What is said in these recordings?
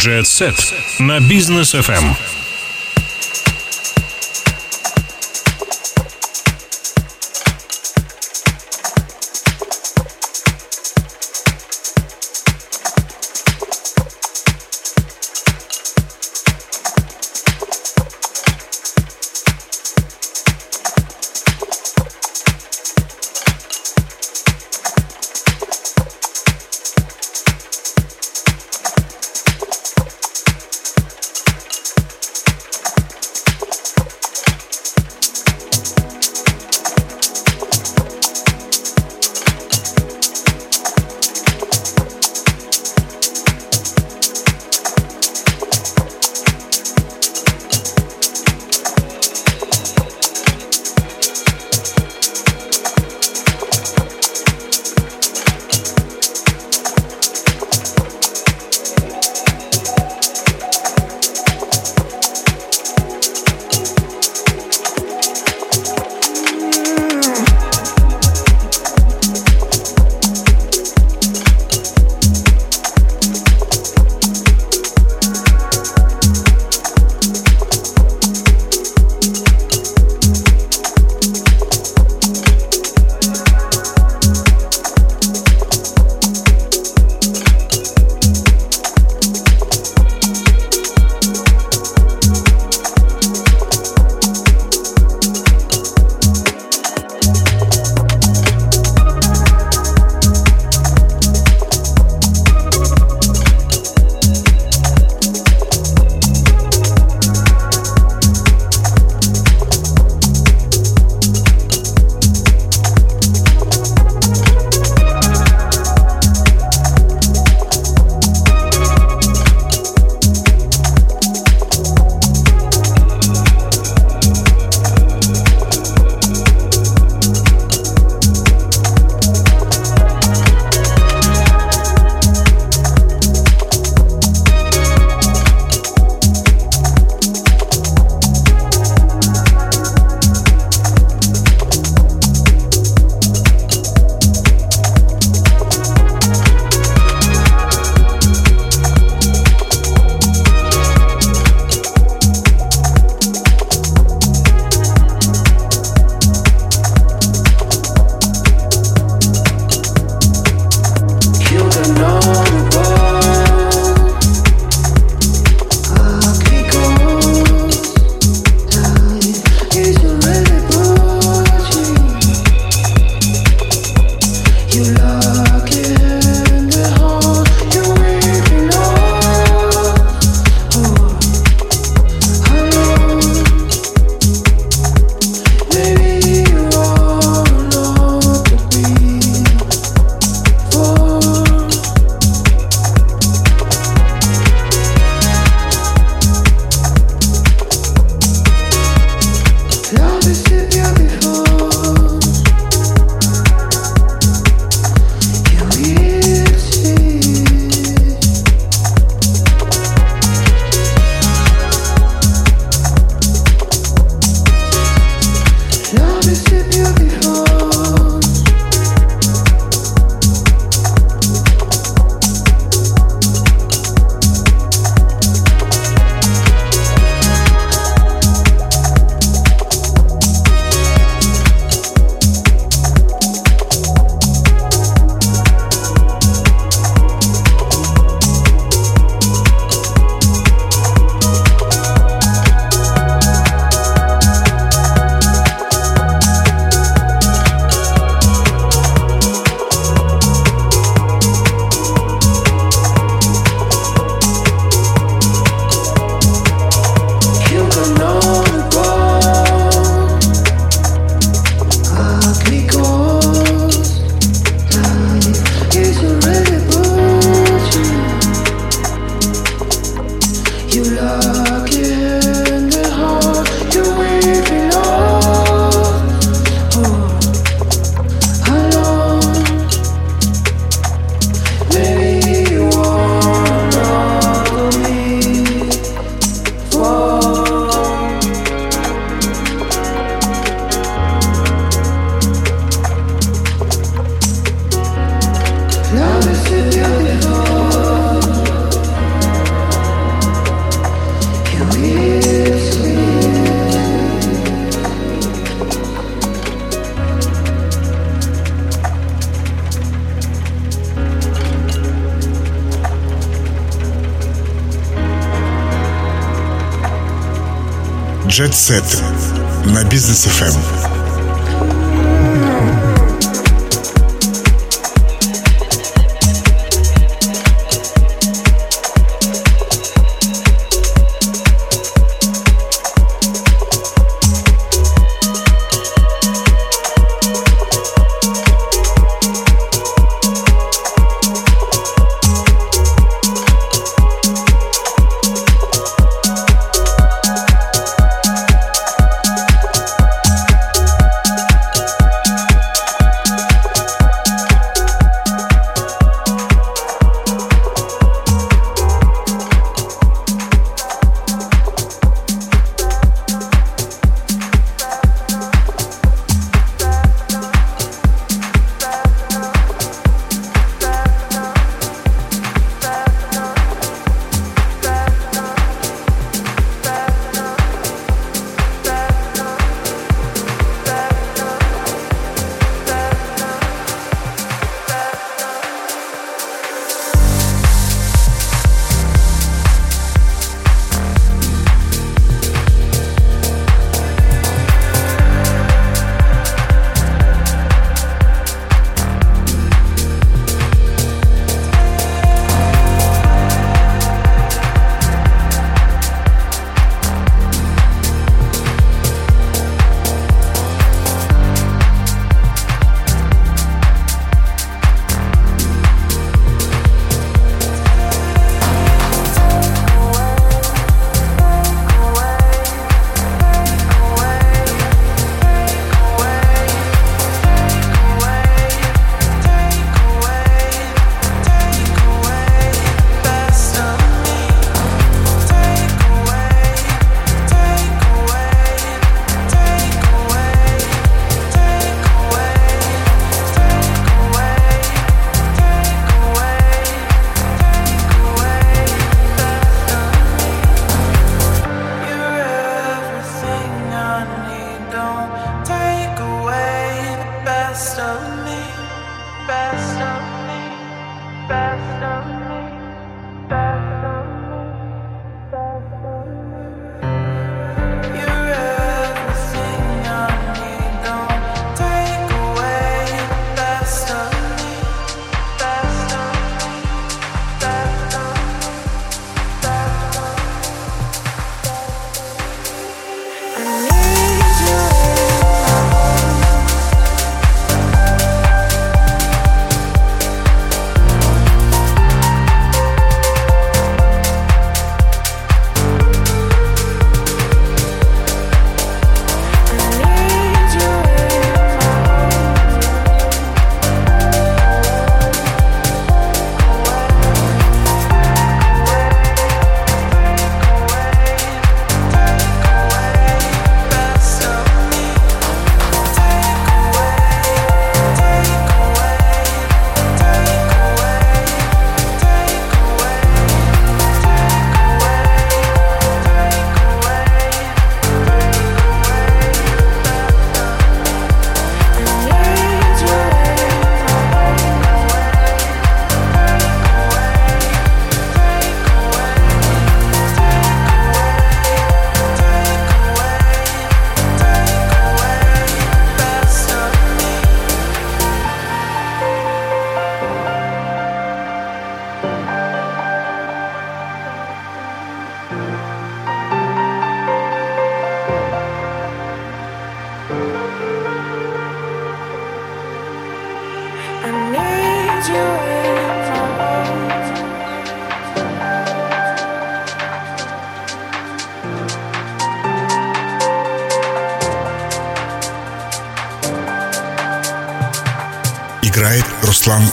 Jet Set на бизнес FM.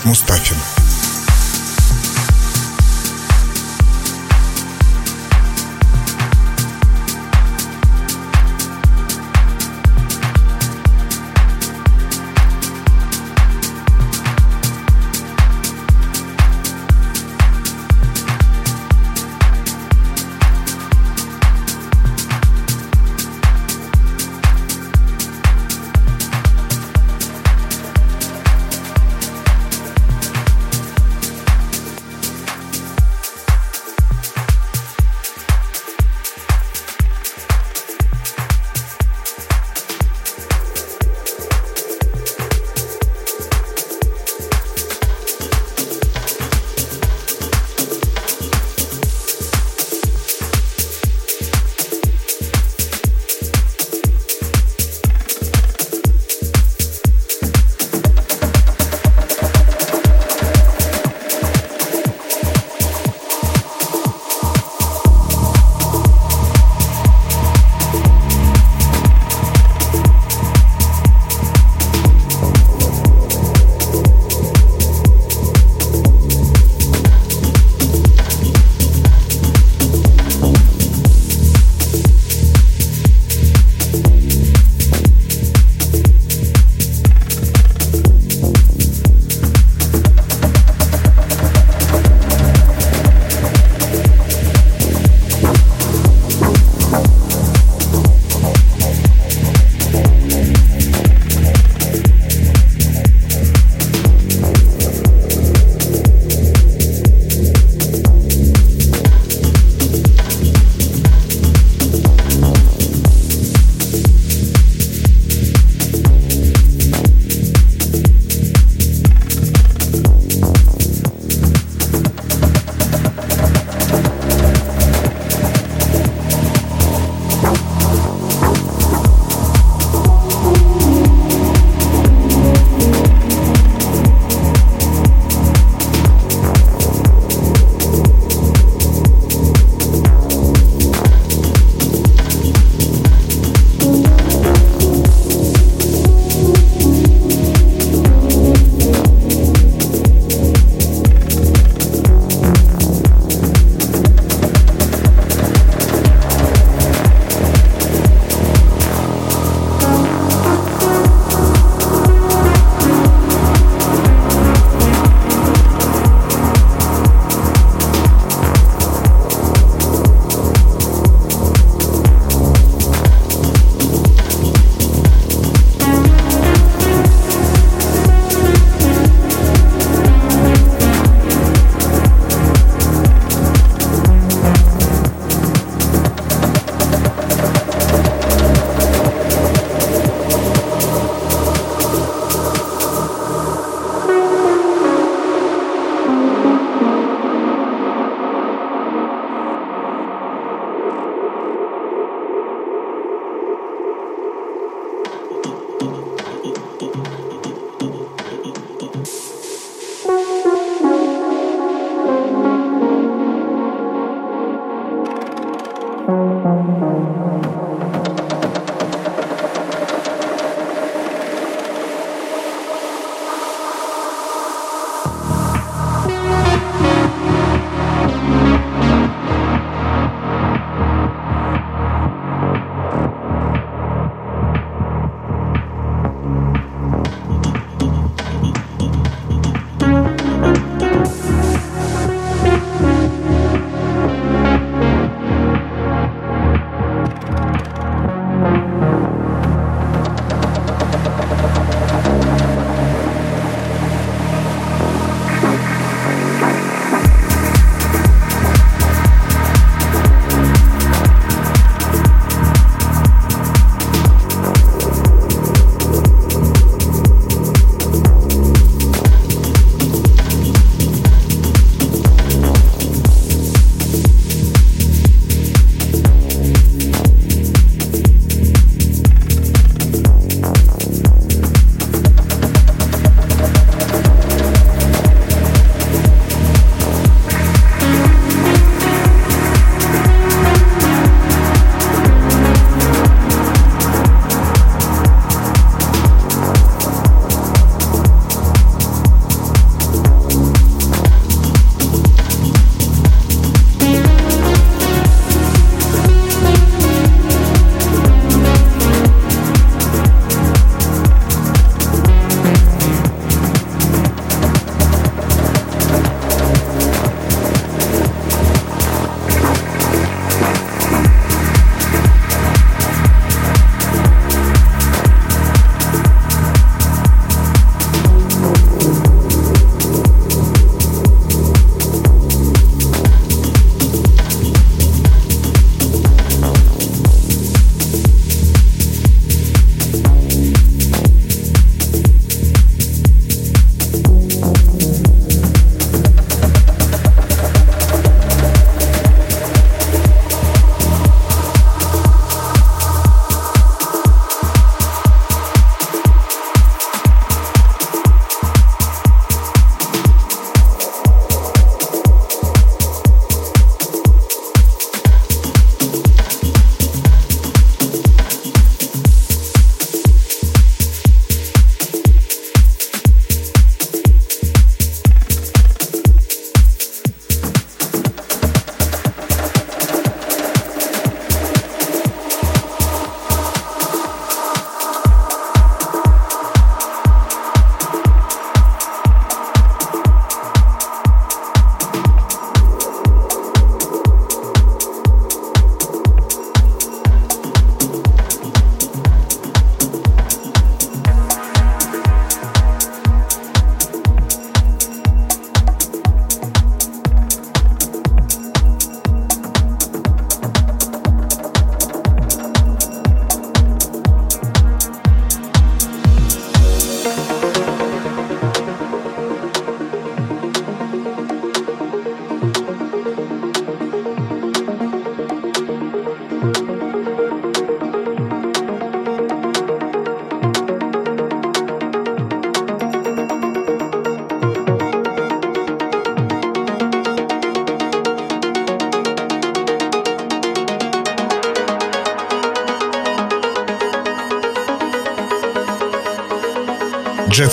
Мустафин.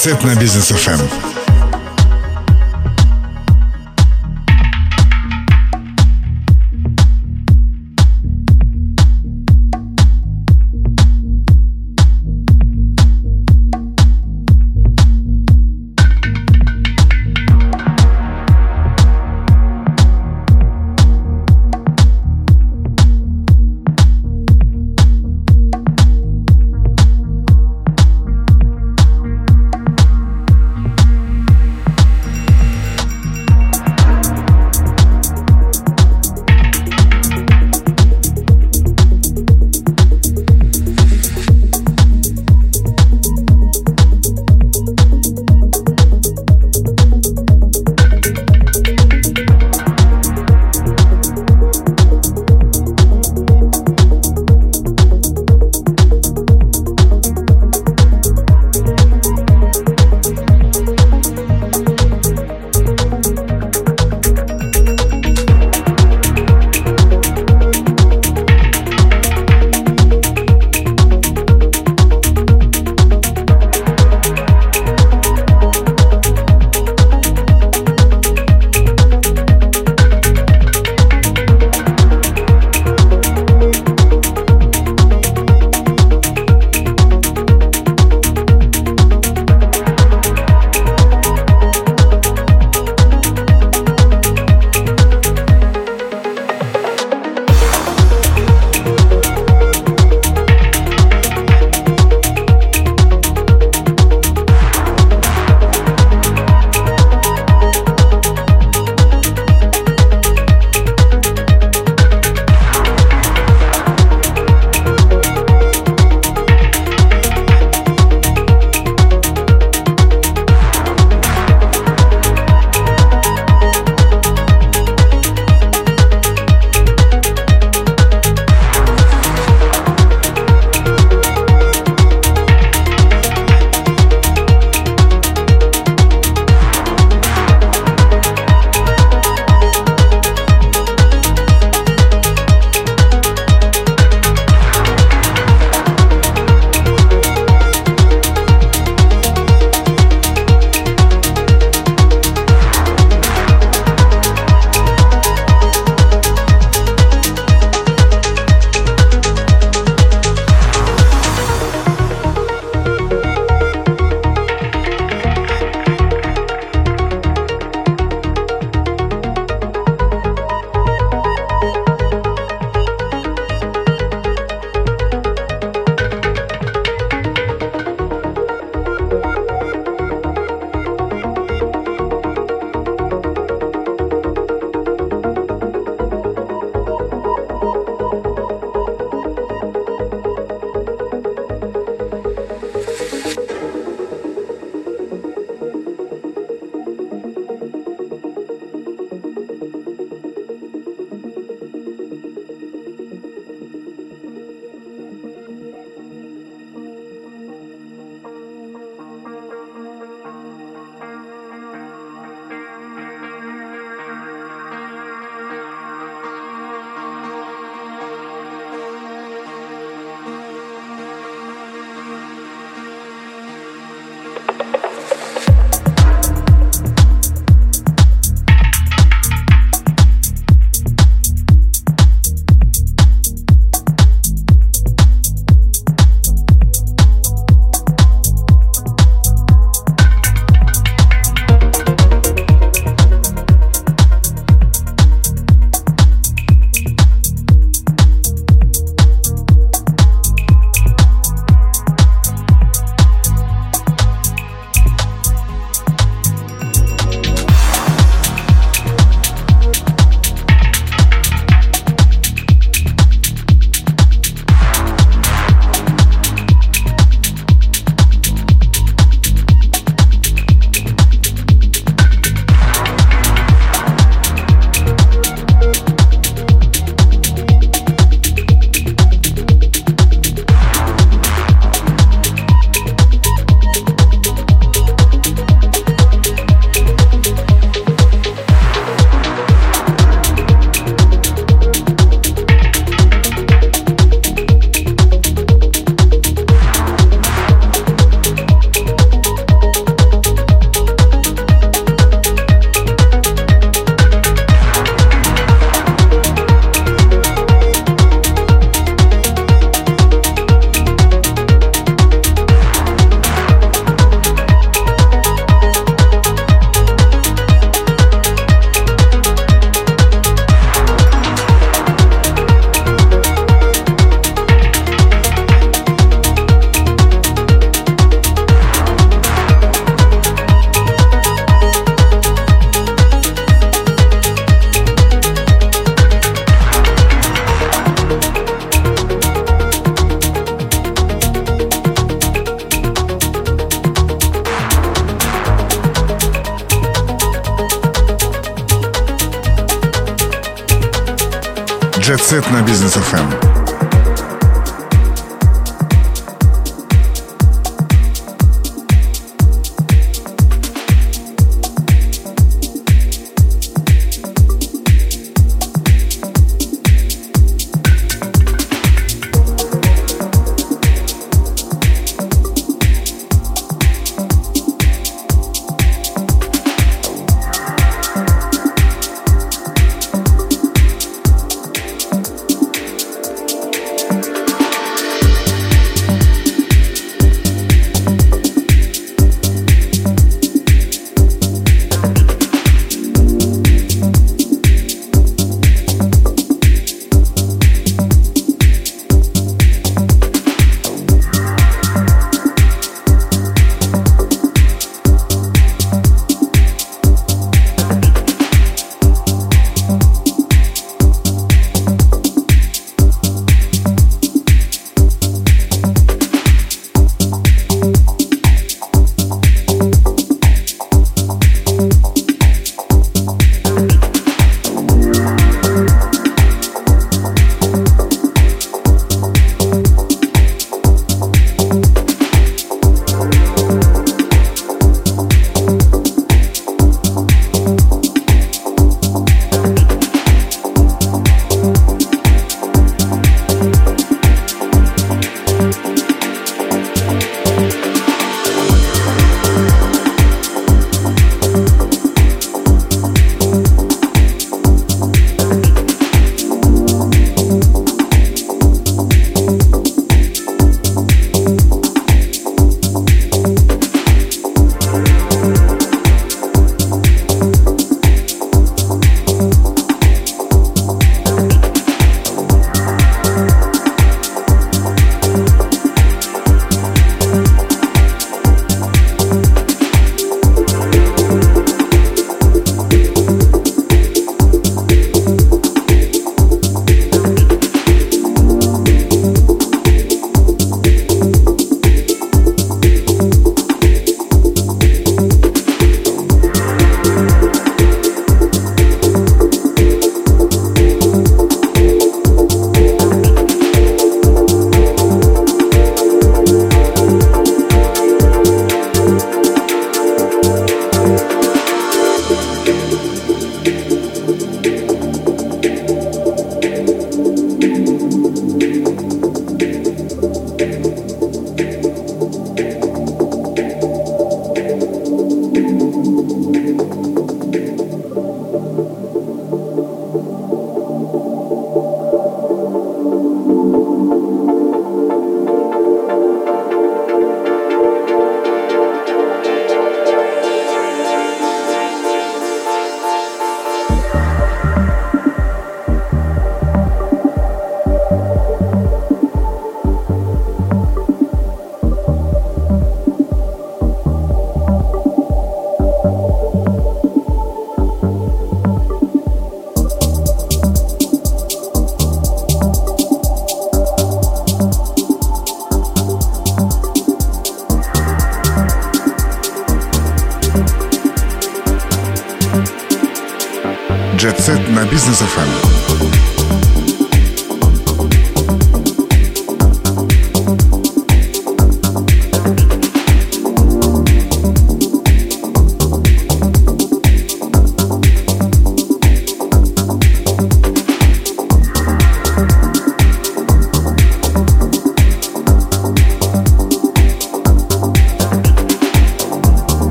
Рецепт на бизнес ФМ.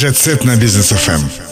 Джетсет на бизнес ФМ.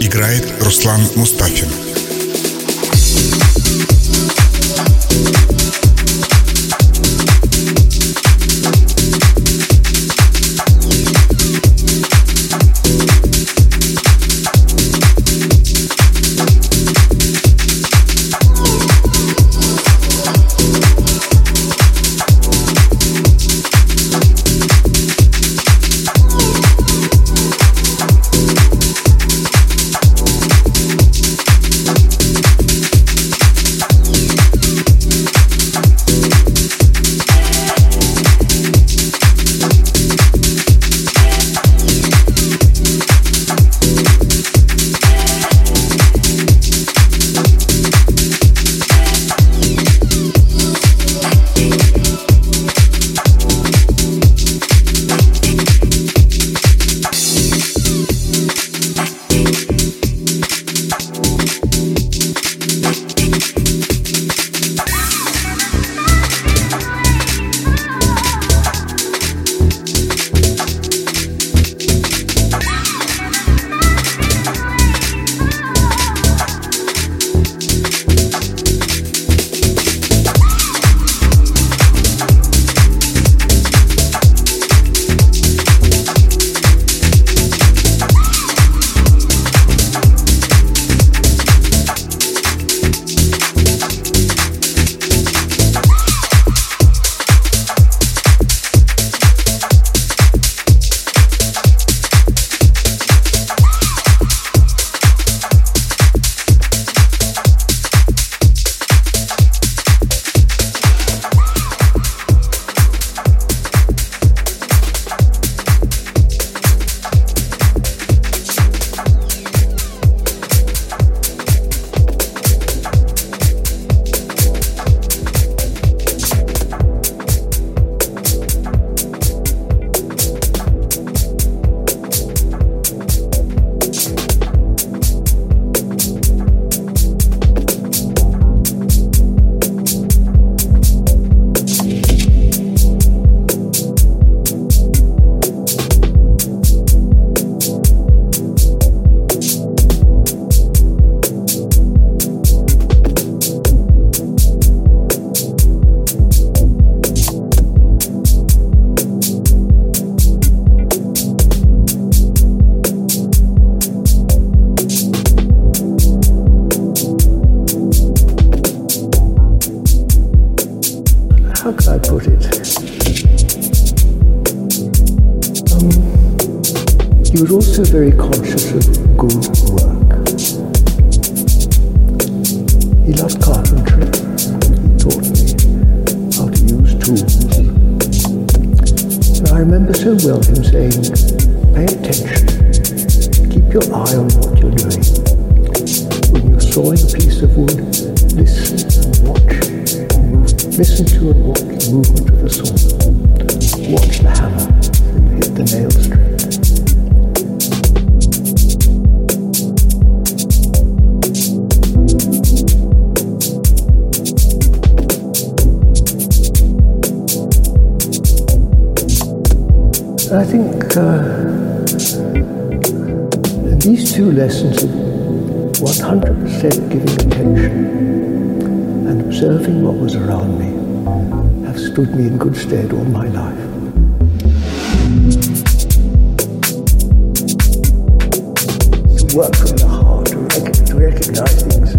Играет Руслан Мустафин. I think uh, these two lessons of 100% giving attention and observing what was around me have stood me in good stead all my life. To work from the heart, to recognize things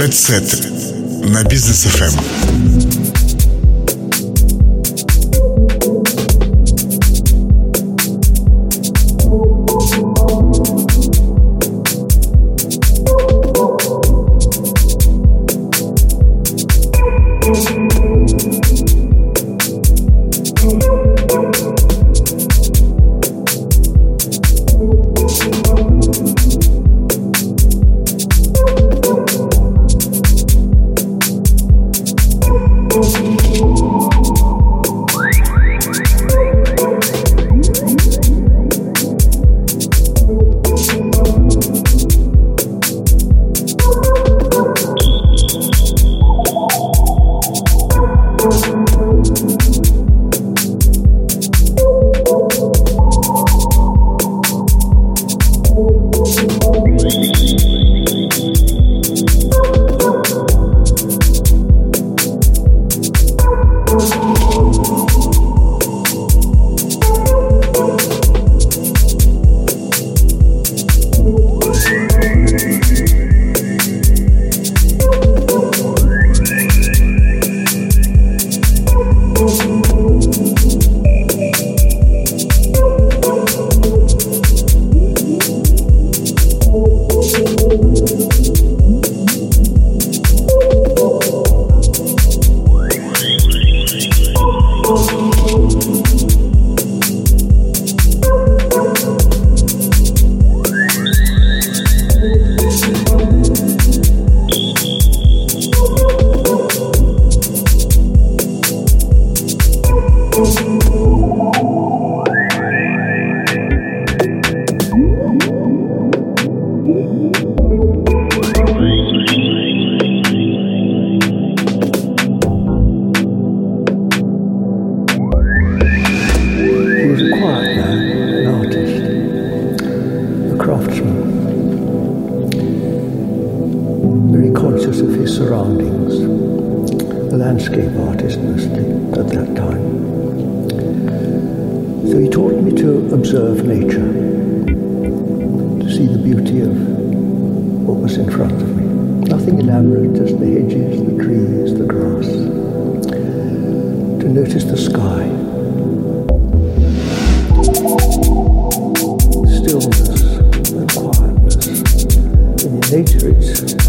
Jet Set на бизнес FM. nature, to see the beauty of what was in front of me. Nothing elaborate, just the hedges, the trees, the grass. To notice the sky. Stillness and quietness. In nature it's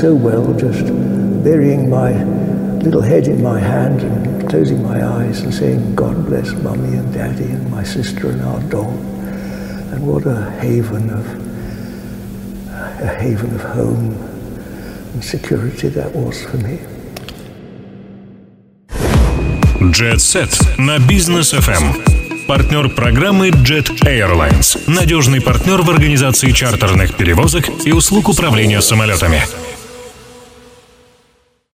so well, just burying my little head in my hand and closing my eyes and saying, God bless mummy and daddy and my sister and our dog. And what a haven of a haven of home and security that was for me. Jet Set на бизнес FM. Партнер программы Jet Airlines. Надежный партнер в организации чартерных перевозок и услуг управления самолетами.